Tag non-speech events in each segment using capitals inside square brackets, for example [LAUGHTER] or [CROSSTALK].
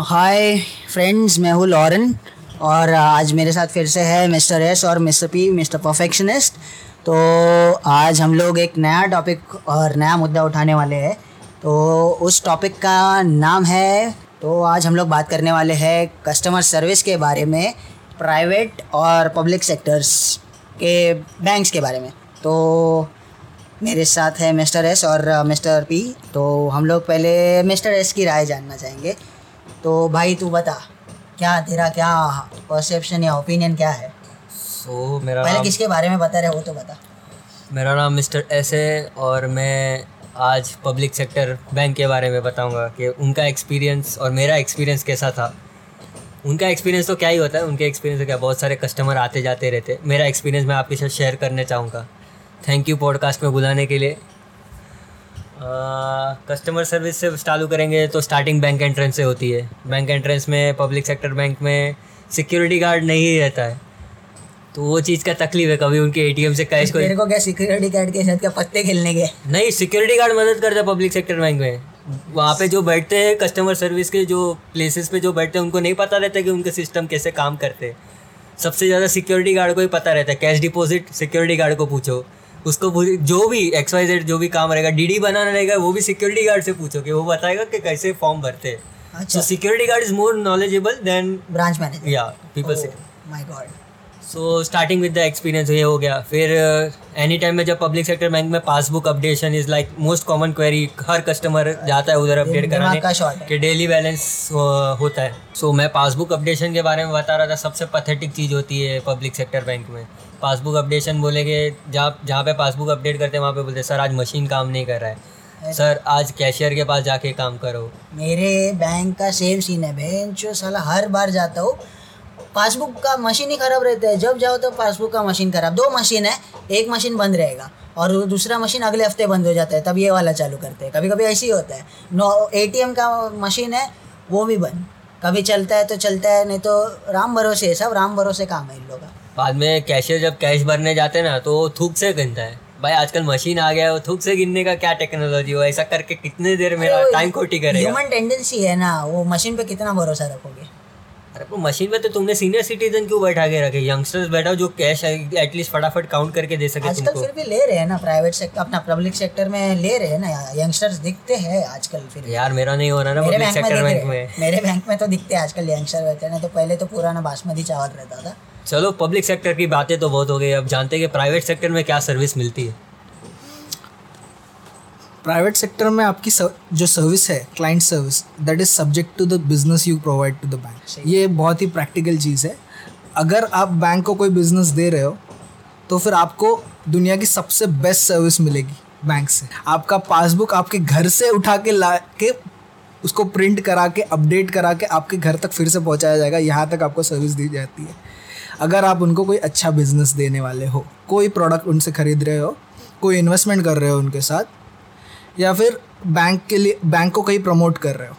Hi friends मैं हूँ Lauren और आज मेरे साथ फिर से है मिस्टर एस और मिस्टर पी मिस्टर परफेक्शनिस्ट तो आज हम लोग एक नया टॉपिक और नया मुद्दा उठाने वाले हैं। तो उस टॉपिक का नाम है तो आज हम लोग बात करने वाले हैं कस्टमर सर्विस के बारे में प्राइवेट और पब्लिक सेक्टर्स के बैंक्स के बारे में। तो मेरे साथ है मिस्टर एस और मिस्टर पी। तो हम लोग पहले मिस्टर एस की राय जानना चाहेंगे। तो भाई तू बता क्या तेरा क्या परसेप्शन या ओपिनियन क्या है? सो so, मेरा पहले किसके बारे में बता रहे हो तो बता। मेरा नाम मिस्टर एस है और मैं आज पब्लिक सेक्टर बैंक के बारे में बताऊँगा कि उनका एक्सपीरियंस और मेरा एक्सपीरियंस कैसा था। उनका एक्सपीरियंस तो क्या ही होता है उनके एक्सपीरियंस तो क्या बहुत सारे कस्टमर आते जाते रहते। मेरा एक्सपीरियंस मैं आपके साथ शेयर करने चाहूँगा। थैंक यू पॉडकास्ट में बुलाने के लिए। कस्टमर सर्विस से चालू करेंगे तो स्टार्टिंग बैंक एंट्रेंस से होती है। बैंक एंट्रेंस में पब्लिक सेक्टर बैंक में सिक्योरिटी गार्ड नहीं रहता है। तो वो चीज़ का तकलीफ़ है कभी उनके एटीएम से कैश को को क्या सिक्योरिटी गार्ड के साथ क्या पत्ते खेलने के? नहीं सिक्योरिटी गार्ड मदद करता है पब्लिक सेक्टर बैंक में। वहाँ पे जो बैठते हैं कस्टमर सर्विस के जो प्लेसेस पे जो बैठते हैं उनको नहीं पता रहता कि उनके सिस्टम कैसे काम करते हैं। सबसे ज़्यादा सिक्योरिटी गार्ड को ही पता रहता है। कैश डिपॉजिट सिक्योरिटी गार्ड को पूछो। उसको जो भी एक्स वाई जेड जो भी काम रहेगा डीडी बनाना रहेगा वो भी सिक्योरिटी गार्ड से पूछो कि वो बताएगा कि कैसे फॉर्म भरते हैं। अच्छा। Security guard is more knowledgeable than branch manager या पीपल से my god so starting with the experience ये हो गया। फिर एनी टाइम में जब पब्लिक सेक्टर बैंक में passbook updation is like most common query her customer जाता है उधर अपडेट कराने का कि डेली बैलेंस होता है। सो so, मैं पासबुक अपडेशन के बारे में बता रहा था सबसे पथेटिक चीज़ होती है पब्लिक सेक्टर बैंक में। पासबुक अपडेशन बोलेंगे जहाँ जहाँ पे पासबुक अपडेट करते हैं वहाँ पे बोलते हैं सर आज मशीन काम नहीं कर रहा है। सर आज कैशियर के पास जाके काम करो। मेरे बैंक का सेम सीन है बहन जो साला हर बार जाता हूँ पासबुक का मशीन ही खराब रहता है। जब जाओ तो पासबुक का मशीन खराब। दो मशीन है एक मशीन बंद रहेगा और दूसरा मशीन अगले हफ़्ते बंद हो जाता है तब ये वाला चालू करते हैं। कभी कभी ऐसे ही होता है। नो एटीएम का मशीन है वो भी बंद। कभी चलता है तो चलता है नहीं तो राम भरोसे है सब राम भरोसे काम है इन लोगों का। बाद में कैशियर जब कैश भरने जाते हैं ना तो वो थूक से गिनता है। भाई आजकल मशीन आ गया है थूक से गिनने का क्या टेक्नोलॉजी हो? ऐसा करके कितने देर मेरा टाइम खोटी करेगा? ह्यूमन टेंडेंसी है ना वो मशीन पे कितना भरोसा रखोगे? अरे वो मशीन पे तो तुमने सीनियर सिटीजन क्यों बैठा के रखे? यंगस्टर्स बैठा जो कैश एटलीस्ट फटाफट काउंट करके दे सके आजकल फिर भी ले रहे हैं ना प्राइवेट सेक्टर अपना पब्लिक सेक्टर में ले रहे हैं ना यंगस्टर्स दिखते हैं आजकल फिर यार मेरा नहीं हो रहा ना मेरे पब्लिक सेक्टर बैंक में। मेरे बैंक में तो दिखते हैं आजकल यंगस्टर रहते हैं ना तो पहले तो पुराना बासमती चावल रहता था। चलो पब्लिक सेक्टर की बातें तो बहुत हो गई। अब जानते हैं कि प्राइवेट सेक्टर में क्या सर्विस मिलती है। प्राइवेट सेक्टर में आपकी सर, जो सर्विस है client service that is subject to the business you provide to the bank ये बहुत ही प्रैक्टिकल चीज़ है। अगर आप बैंक को कोई बिज़नेस दे रहे हो तो फिर आपको दुनिया की सबसे बेस्ट सर्विस मिलेगी बैंक से। आपका पासबुक आपके घर से उठा के ला के उसको प्रिंट करा के अपडेट करा के आपके घर तक फिर से पहुँचाया जाएगा। यहाँ तक आपको सर्विस दी जाती है। अगर आप उनको कोई अच्छा बिज़नेस देने वाले हो, कोई प्रोडक्ट उनसे खरीद रहे हो, कोई इन्वेस्टमेंट कर रहे हो उनके साथ, या फिर बैंक के लिए बैंक को कहीं प्रमोट कर रहे हो,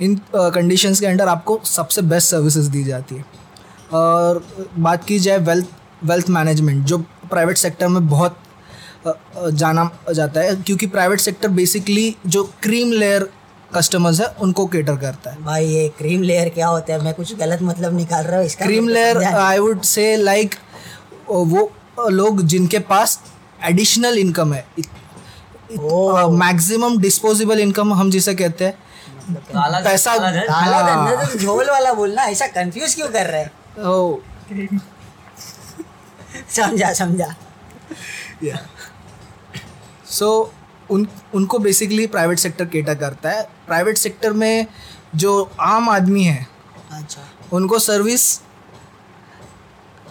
इन कंडीशंस के अंडर आपको सबसे बेस्ट सर्विसेज़ दी जाती है। और बात की जाए वेल्थ वेल्थ मैनेजमेंट जो प्राइवेट सेक्टर में बहुत जाना जाता है, क्योंकि प्राइवेट सेक्टर बेसिकली जो क्रीम लेयर कस्टमर्स है उनको केटर करता है। भाई ये क्रीम लेयर क्या होता है? मैं कुछ गलत मतलब निकाल रहा हूँ इसका cream layer I would say like वो लोग जिनके पास एडिशनल इनकम है मैक्सिमम डिस्पोजेबल इनकम हम जिसे कहते हैं काला पैसा काला हाँ। धंधा तो झोल वाला बोलना ऐसा कंफ्यूज क्यों कर रहे हैं? [LAUGHS] समझा समझा। सो उन उनको बेसिकली प्राइवेट सेक्टर केटर करता है। प्राइवेट सेक्टर में जो आम आदमी है अच्छा। उनको सर्विस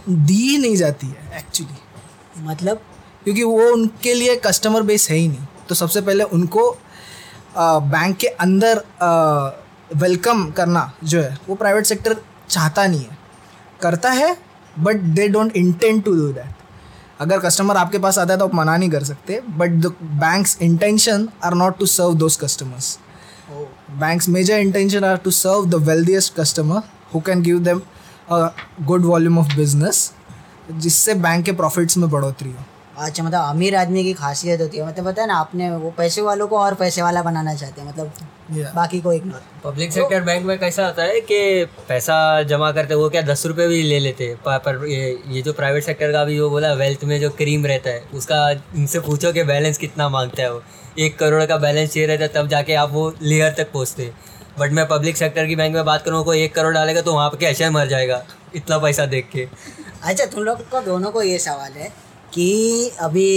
दी नहीं जाती है एक्चुअली मतलब? क्योंकि वो उनके लिए कस्टमर बेस है ही नहीं। तो सबसे पहले उनको बैंक के अंदर वेलकम करना जो है वो प्राइवेट सेक्टर चाहता नहीं है। करता है but they don't intend to do that अगर कस्टमर आपके पास आता है तो आप मना नहीं कर सकते but the bank's intention are not to serve those customers bank's major intention are to serve the wealthiest customer who can give them good volume of business जिससे बैंक के प्रॉफिट्स में बढ़ोतरी हो। अच्छा मतलब अमीर आदमी की खासियत होती है। मतलब पता है ना आपने वो पैसे वालों को और पैसे वाला बनाना चाहते हैं मतलब Yeah. बाकी को इग्नोर पब्लिक सेक्टर बैंक में कैसा होता है कि पैसा जमा करते वो क्या दस रुपये भी ले लेते हैं? पर, पर ये ये जो प्राइवेट सेक्टर का भी वो बोला वेल्थ में जो क्रीम रहता है उसका इनसे पूछो कि बैलेंस कितना माँगता है वो। एक करोड़ का बैलेंस चाहिए रहता है तब जाके आप वो लेयर तक पहुँचते बट मैं पब्लिक सेक्टर की बैंक में बात करूँ कोई एक करोड़ डालेगा तो वहाँ पर कैसे मर जाएगा इतना पैसा देख के। अच्छा तुम लोग को दोनों को ये सवाल है कि अभी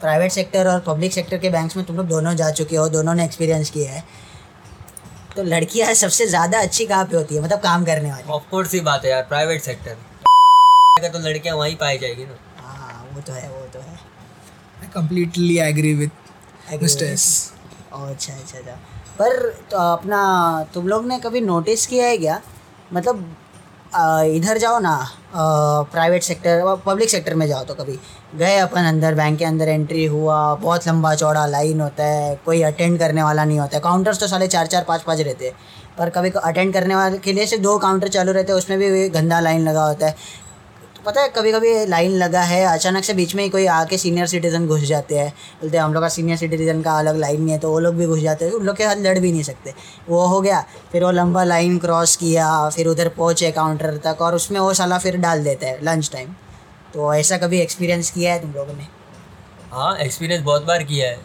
प्राइवेट सेक्टर और पब्लिक सेक्टर के बैंक्स में तुम लोग दोनों जा चुके हो दोनों ने एक्सपीरियंस किया है। तो लड़कियाँ सबसे ज़्यादा अच्छी कहाँ पे होती है? मतलब काम करने वाली। ऑफकोर्स ही बात है यार प्राइवेट सेक्टर का तो लड़कियाँ वहीं पाई जाएगी ना। हाँ वो तो है वो तो है। I completely agree with Agree Mr. with- S. ओह, अच्छा अच्छा अच्छा। पर तो अपना तुम लोग ने कभी नोटिस किया है क्या? मतलब इधर जाओ ना प्राइवेट सेक्टर पब्लिक सेक्टर में जाओ तो कभी गए अपन अंदर बैंक के अंदर एंट्री हुआ, बहुत लंबा चौड़ा लाइन होता है, कोई अटेंड करने वाला नहीं होता है। काउंटर्स तो साले चार चार, पाँच पाँच रहते हैं, पर कभी अटेंड करने वाले के लिए सिर्फ़ दो काउंटर चालू रहते हैं, उसमें भी गंदा लाइन लगा होता है। पता है कभी कभी लाइन लगा है, अचानक से बीच में ही कोई आके सीनियर सिटीजन घुस जाते हैं। बोलते हम लोग का सीनियर सिटीजन का अलग लाइन नहीं है। तो वो लोग भी घुस जाते हैं। उन लोग के साथ लड़ भी नहीं सकते। वो हो गया, फिर वो लंबा लाइन क्रॉस किया, फिर उधर पहुँचे काउंटर तक और उसमें वो साला फिर डाल देता है लंच टाइम तो ऐसा कभी एक्सपीरियंस किया है तुम लोगों ने? हाँ एक्सपीरियंस बहुत बार किया है।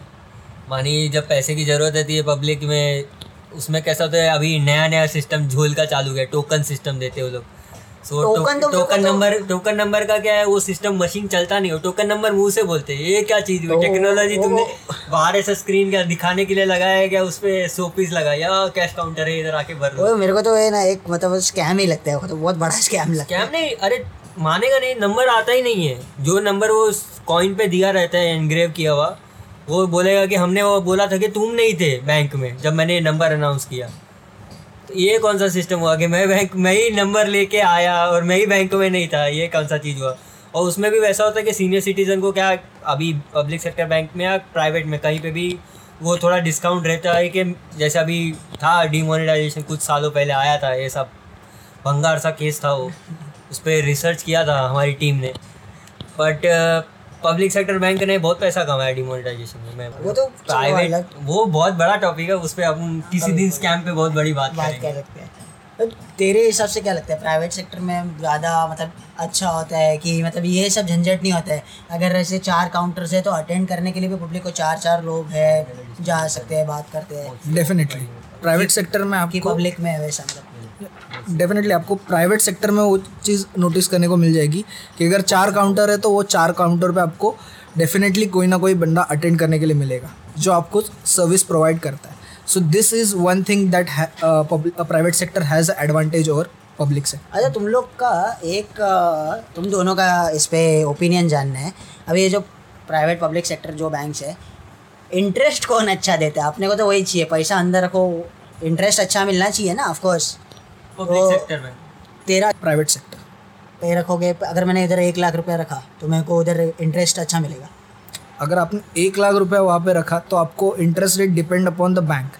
मानी जब पैसे की ज़रूरत रहती है पब्लिक में, उसमें कैसा होता है, अभी नया नया सिस्टम झोल का चालू है टोकन सिस्टम देते वो लोग। सो तो टोकन तो- नंबर टोकन नंबर का क्या है वो सिस्टम मशीन चलता नहीं हो। टोकन नंबर मुँह से बोलते हैं ये क्या चीज़ हुई? तो टेक्नोलॉजी तुमने बाहर ऐसा स्क्रीन क्या दिखाने के लिए लगाया क्या? उस पर सौ पीस लगाया कैश काउंटर है इधर आके भर वो मेरे को तो ये ना एक मतलब स्कैम ही लगता है तो बहुत बड़ा स्कैम लगता है। स्कैम नहीं अरे मानेगा नहीं नंबर आता ही नहीं है। जो नंबर वो कॉइन पे दिया रहता है एनग्रेव किया हुआ वो बोलेगा कि हमने वो बोला था कि तुम नहीं थे बैंक में जब मैंने नंबर अनाउंस किया। तो ये कौन सा सिस्टम हुआ कि मैं बैंक मैं ही नंबर लेके आया और मैं ही बैंक में नहीं था, ये कौन सा चीज़ हुआ? और उसमें भी वैसा होता है कि सीनियर सिटीजन को क्या अभी पब्लिक सेक्टर बैंक में या प्राइवेट में कहीं पे भी वो थोड़ा डिस्काउंट रहता है कि जैसे अभी था डिमोनेटाइजेशन कुछ सालों पहले आया था, ये सब भंगार सा केस था वो। उस पर रिसर्च किया था हमारी टीम ने। बट पब्लिक सेक्टर बैंक ने बहुत पैसा कमाया डिमोनेटाइजेशन में मैं वो तो प्राइवेट वो बहुत बड़ा टॉपिक है उस पर हम किसी दिन स्कैम पे बहुत बड़ी बात बात कर सकते हैं। तो तेरे हिसाब से क्या लगता है प्राइवेट सेक्टर में ज़्यादा मतलब अच्छा होता है कि मतलब ये सब झंझट नहीं होता है? अगर ऐसे चार काउंटर्स है तो अटेंड करने के लिए भी पब्लिक को चार चार लोग है जा सकते हैं बात करते हैं। डेफिनेटली प्राइवेट सेक्टर में आपको पब्लिक में है वैसा मतलब। डेफिनेटली आपको प्राइवेट सेक्टर में वो चीज़ नोटिस करने को मिल जाएगी कि अगर चार काउंटर है तो वो चार काउंटर पे आपको डेफिनेटली कोई ना कोई बंदा अटेंड करने के लिए मिलेगा, जो आपको सर्विस प्रोवाइड करता है। So this is one thing that private sector has advantage over public sector अच्छा तुम लोग का एक तुम दोनों का इस पर ओपिनियन जानना है। अभी ये जो प्राइवेट पब्लिक सेक्टर जो बैंक्स है इंटरेस्ट कौन अच्छा देता है? अपने को तो वही चाहिए, पैसा अंदर रखो। इंटरेस्ट अच्छा मिलना चाहिए ना ऑफकोर्स पब्लिक वो- सेक्टर में। तेरा प्राइवेट सेक्टर पे रखोगे अगर मैंने इधर एक लाख रुपया रखा तो मेरे को उधर इंटरेस्ट अच्छा मिलेगा। अगर आपने एक लाख रुपया वहाँ पे रखा तो आपको interest rate depend upon the bank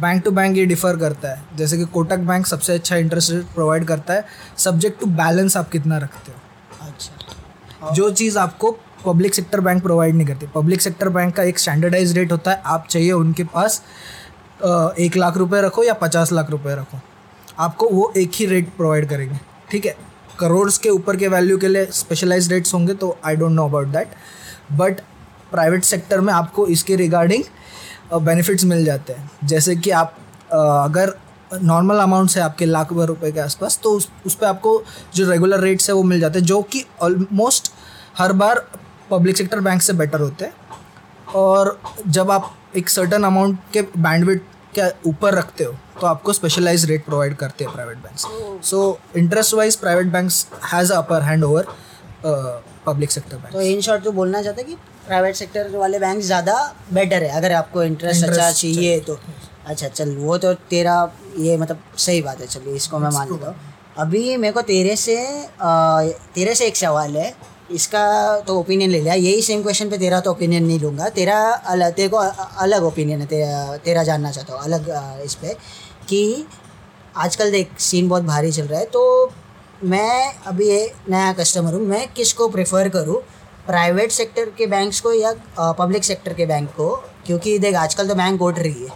bank to bank ये डिफर करता है। जैसे कि कोटक बैंक सबसे अच्छा इंटरेस्ट रेट प्रोवाइड करता है। सब्जेक्ट टू बैलेंस आप कितना रखते हो। अच्छा। जो चीज़ आपको पब्लिक सेक्टर बैंक प्रोवाइड नहीं करती। पब्लिक सेक्टर बैंक का एक स्टैंडर्डाइज रेट होता है। आप चाहिए उनके पास एक लाख रुपए रखो या पचास लाख रुपए रखो। आपको वो एक ही रेट प्रोवाइड करेंगे, ठीक है? करोड्स के ऊपर के वैल्यू के लिए स्पेशलाइज रेट्स होंगे तो I don't know about that but private sector में आपको इसके रिगार्डिंग बेनिफिट्स मिल जाते हैं। जैसे कि आप अगर नॉर्मल अमाउंट्स है आपके लाख रुपए के आसपास तो उस उस पर आपको जो रेगुलर रेट्स है वो मिल जाते हैं, जो कि ऑलमोस्ट हर बार पब्लिक सेक्टर बैंक से बेटर होते हैं। और जब आप एक सर्टन अमाउंट के बैंडविड के ऊपर रखते हो तो आपको स्पेशलाइज रेट प्रोवाइड करते हैं private banks so interest wise private banks has upper hand over public sector bank तो इन शॉर्ट जो बोलना चाहता कि प्राइवेट सेक्टर वाले बैंक ज़्यादा बेटर है अगर आपको इंटरेस्ट अच्छा चाहिए। तो। अच्छा चल वो तो तेरा ये मतलब सही बात है चलिए इसको मैं मान लेता हूँ। अभी मेरे को तेरे से अ, तेरे से एक सवाल है। इसका तो ओपिनियन ले लिया। यही सेम क्वेश्चन पे तेरा तो ओपिनियन नहीं लूँगा। तेरा अलग तेरे को अलग ओपिनियन है। तेरा तेरा जानना चाहता हूँ। अलग इस पर कि आजकल देख सीन बहुत भारी चल रहा है। तो मैं अभी ये नया कस्टमर हूँ। मैं किसको प्रेफर करूँ? प्राइवेट सेक्टर के बैंक्स को या पब्लिक सेक्टर के बैंक को? क्योंकि देख, आजकल तो बैंक उठ रही है।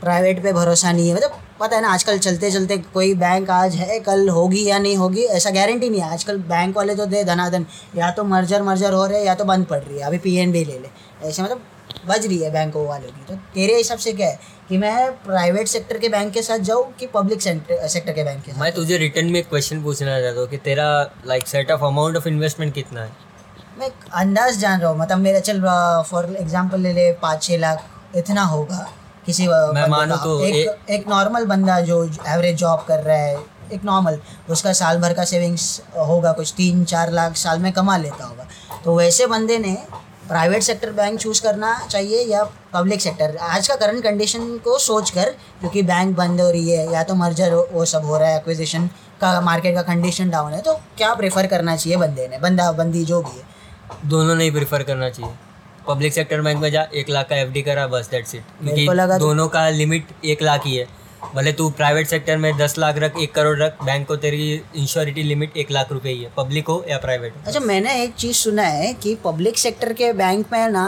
प्राइवेट पे भरोसा नहीं है। मतलब पता है ना आजकल चलते चलते कोई बैंक आज है कल होगी या नहीं होगी ऐसा गारंटी नहीं है। आजकल बैंक वाले तो दे धनाधन या तो मर्जर मर्जर हो रहे हैं या तो बंद पड़ रही है अभी पीएनबी ले ले। ऐसे मतलब बज रही है बैंकों वालों की। तो तेरे हिसाब से क्या है कि मैं प्राइवेट सेक्टर के बैंक के साथ जाऊँ कि पब्लिक सेक्टर के बैंक के साथ? मैं तुझे रिटर्न में एक क्वेश्चन पूछना चाहता हूँ कि तेरा like set of amount of investment कितना है? मैं अंदाज जान रहा हूँ मतलब मेरा चल फॉर एग्ज़ाम्पल ले ले पाँच छः लाख इतना होगा। किसी बंदे मानूं। तो एक ए- एक नॉर्मल बंदा जो एवरेज जॉब कर रहा है एक नॉर्मल उसका साल भर का सेविंग्स होगा कुछ तीन चार लाख साल में कमा लेता होगा। तो वैसे बंदे ने प्राइवेट सेक्टर बैंक चूज़ करना चाहिए या पब्लिक सेक्टर आज का करंट कंडीशन को सोच कर क्योंकि बैंक बंद हो रही है या तो मर्जर वो सब हो रहा है एक्विजिशन का मार्केट का कंडीशन डाउन है तो क्या प्रेफर करना चाहिए बंदे ने? बंदा बंदी जो भी है। दोनों नहीं प्रेफर करना चाहिए। पब्लिक सेक्टर बैंक में जा एक लाख का एफडी करा बस दैट्स इट क्योंकि तो- दोनों का लिमिट एक लाख ही है। भले तू प्राइवेट सेक्टर में दस लाख रख एक करोड़ रख बैंक को तेरी इंश्योरिटी लिमिट एक लाख रुपए ही है पब्लिक हो या प्राइवेट अच्छा मैंने एक चीज़ सुना है कि पब्लिक सेक्टर के बैंक में ना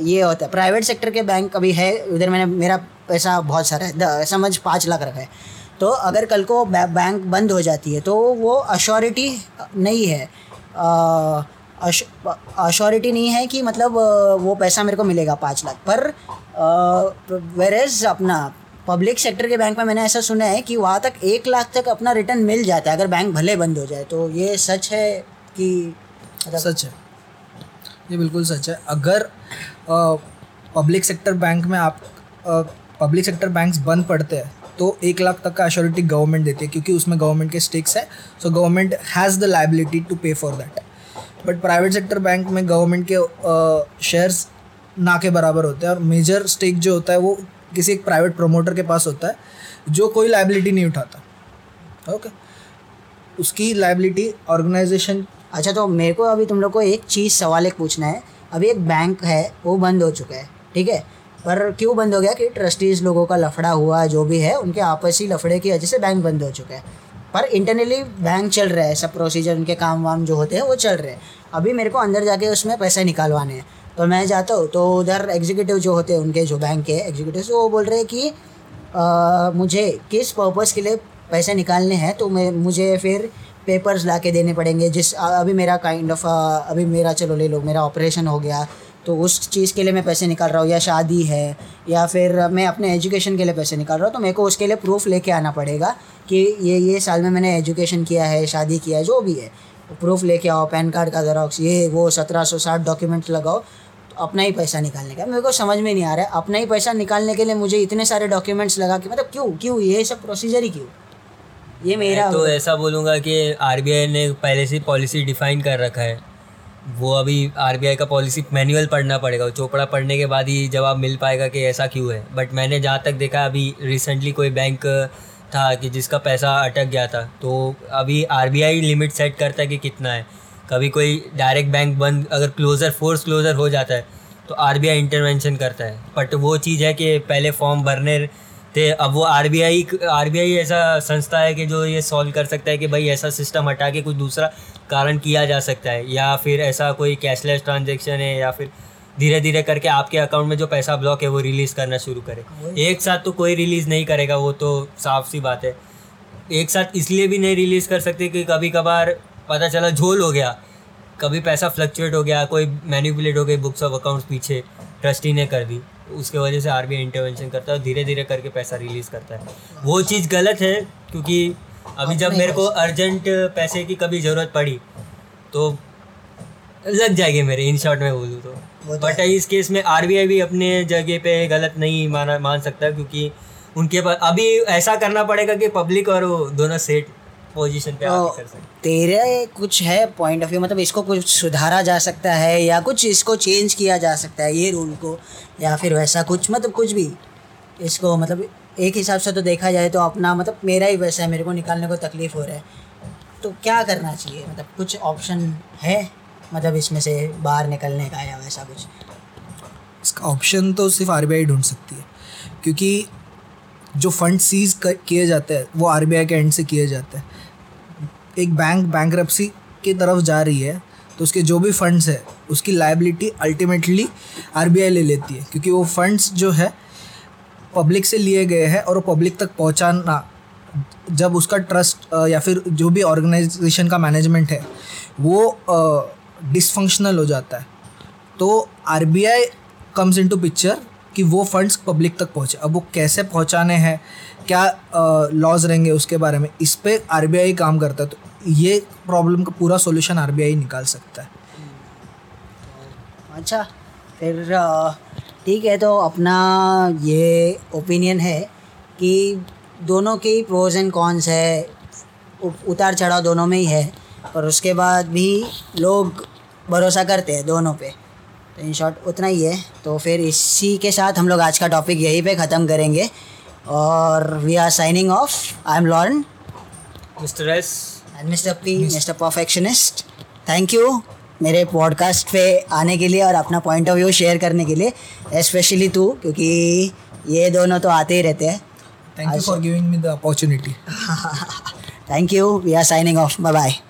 ये होता है प्राइवेट सेक्टर के बैंक अभी है उधर मैंने मेरा पैसा बहुत सारा है समझ पाँच लाख रखा है। तो अगर कल को बैंक बंद हो जाती है तो वो अश्योरिटी नहीं है। अश्योरिटी नहीं है कि मतलब वो पैसा मेरे को मिलेगा पाँच लाख। पर वेरेज अपना पब्लिक सेक्टर के बैंक में मैंने ऐसा सुना है कि वहाँ तक एक लाख तक अपना रिटर्न मिल जाता है अगर बैंक भले बंद हो जाए। तो ये सच है कि मतलब सच है। ये बिल्कुल सच है। अगर पब्लिक सेक्टर बैंक में आप पब्लिक सेक्टर बैंक्स बंद पड़ते हैं तो एक लाख तक का अश्योरिटी गवर्नमेंट देती है, क्योंकि उसमें गवर्नमेंट के स्टेक्स है। So government has the liability to pay for that but private sector bank में गवर्नमेंट के शेयर्स ना के बराबर होते हैं और मेजर स्टेक जो होता है वो किसी एक प्राइवेट प्रोमोटर के पास होता है, जो कोई लाइबिलिटी नहीं उठाता। ओके उसकी लाइबिलिटी ऑर्गेनाइजेशन अच्छा तो मेरे को अभी तुम लोग को एक चीज़, सवाल एक पूछना है। अभी एक बैंक है, वो बंद हो चुका है, ठीक है? पर क्यों बंद हो गया? कि ट्रस्टीज लोगों का लफड़ा हुआ, जो भी है, उनके आपसी लफड़े की वजह से बैंक बंद हो चुका है। पर इंटरनली बैंक चल रहा है सब प्रोसीजर उनके काम वाम जो होते हैं वो चल रहे हैं। अभी मेरे को अंदर जाके उसमें पैसे निकालवाने हैं। तो मैं जाता हूँ तो उधर एग्जीक्यूटिव जो होते हैं उनके जो बैंक के एग्जीक्यूटिव वो बोल रहे हैं कि अ, मुझे किस पर्पज़ के लिए पैसे निकालने हैं? तो मैं मुझे फिर पेपर्स ला के देने पड़ेंगे जिस अभी मेरा काइंड ऑफ़ अभी मेरा चलो ले लो मेरा ऑपरेशन हो गया। तो उस चीज़ के लिए मैं पैसे निकाल रहा हूँ या शादी है या फिर मैं अपने एजुकेशन के लिए पैसे निकाल रहा हूँ तो मेरे को उसके लिए प्रूफ लेके आना पड़ेगा। कि ये ये साल में मैंने एजुकेशन किया है शादी किया है जो भी है। प्रूफ लेके आओ पैन कार्ड का जेरोक्स ये वो सत्रह सौ साठ डॉक्यूमेंट लगाओ तो अपना ही पैसा निकालने का। मेरे को समझ में नहीं आ रहा है अपना ही पैसा निकालने के लिए मुझे इतने सारे डॉक्यूमेंट्स लगा के मतलब क्यों क्यों ये सब प्रोसीजर ही क्यों? ये मेरा तो ऐसा बोलूँगा कि आरबीआई ने पहले से पॉलिसी डिफाइन कर रखा है। वो अभी आरबीआई का पॉलिसी मैनुअल पढ़ना पड़ेगा। चोपड़ा पढ़ने के बाद ही जवाब मिल पाएगा कि ऐसा क्यों है। बट मैंने जहाँ तक देखा अभी रिसेंटली कोई बैंक था कि जिसका पैसा अटक गया था। तो अभी आरबीआई लिमिट सेट करता है कि कितना है। कभी कोई डायरेक्ट बैंक बंद, अगर क्लोज़र फोर्स क्लोज़र हो जाता है तो आरबीआई इंटरवेंशन करता है। बट वो चीज़ है कि पहले फॉर्म भरने थे, अब वो R B I R B I ऐसा संस्था है कि जो ये सॉल्व कर सकता है कि भाई ऐसा सिस्टम हटा के कुछ दूसरा कारण किया जा सकता है। या फिर ऐसा कोई कैशलेस ट्रांजेक्शन है, या फिर धीरे धीरे करके आपके अकाउंट में जो पैसा ब्लॉक है वो रिलीज़ करना शुरू करे। एक साथ तो कोई रिलीज़ नहीं करेगा वो तो साफ़ सी बात है। एक साथ इसलिए भी नहीं रिलीज़ कर सकते कि कभी कभार पता चला झोल हो गया कभी पैसा फ्लक्चुएट हो गया कोई मैनिपुलेट हो गई बुक्स ऑफ़ अकाउंट्स पीछे ट्रस्टी ने कर दी उसके वजह से आरबीआई इंटरवेंशन करता है और धीरे धीरे करके पैसा रिलीज़ करता है। वो चीज़ गलत है क्योंकि अभी जब मेरे को अर्जेंट पैसे की कभी ज़रूरत पड़ी तो लग जाएँगे मेरे इन शॉर्ट में बोलूँ वो तो तो बट इस केस में आरबीआई भी अपने जगह पे गलत नहीं माना मान सकता क्योंकि उनके पास अभी ऐसा करना पड़ेगा कि पब्लिक और वो दोनों सेट पोजीशन पे आके कर तो तेरे कुछ है पॉइंट ऑफ़ व्यू मतलब इसको कुछ सुधारा जा सकता है या कुछ इसको चेंज किया जा सकता है ये रूल को या फिर वैसा कुछ? मतलब कुछ भी। इसको मतलब एक हिसाब से तो देखा जाए तो अपना मतलब मेरा ही वैसा है मेरे को निकालने को तकलीफ़ हो रहा है। तो क्या करना चाहिए? मतलब कुछ ऑप्शन है? मतलब इसमें से बाहर निकलने का या वैसा कुछ। इसका ऑप्शन तो सिर्फ़ आरबीआई ढूंढ सकती है, क्योंकि जो फंड सीज किए जाते हैं, वो आरबीआई के एंड से किए जाते हैं। एक बैंक बैंक की तरफ़ जा रही है तो उसके जो भी फंड्स है, उसकी लाइबिलिटी अल्टीमेटली आरबीआई ले लेती है, क्योंकि वो फंड्स जो है पब्लिक से लिए गए हैं और वो पब्लिक तक पहुंचाना, जब उसका ट्रस्ट या फिर जो भी ऑर्गेनाइजेशन का मैनेजमेंट है, वो डिसफंक्शनल हो जाता है। तो R B I comes into picture कि वो फंड्स पब्लिक तक पहुँचे। अब वो कैसे पहुँचाने हैं? क्या लॉज रहेंगे उसके बारे में? इस पर आर बी आई काम करता है। तो ये प्रॉब्लम का पूरा सोल्यूशन आर बी आई निकाल सकता है। अच्छा फिर ठीक है तो अपना ये ओपिनियन है कि दोनों के ही प्रोज एंड कॉन्स है। उतार चढ़ाव दोनों में ही है। पर उसके बाद भी लोग भरोसा करते हैं दोनों पे। तो इन शॉर्ट उतना ही है। तो फिर इसी के साथ हम लोग आज का टॉपिक यहीं पे ख़त्म करेंगे। और we are signing off I am Lauren mister S. And mister P mister perfectionist thank you मेरे पॉडकास्ट पे आने के लिए और अपना पॉइंट ऑफ़ व्यू शेयर करने के लिए स्पेशली तू क्योंकि ये दोनों तो आते ही रहते हैं। Thank you for giving me the opportunity thank you we are signing off bye bye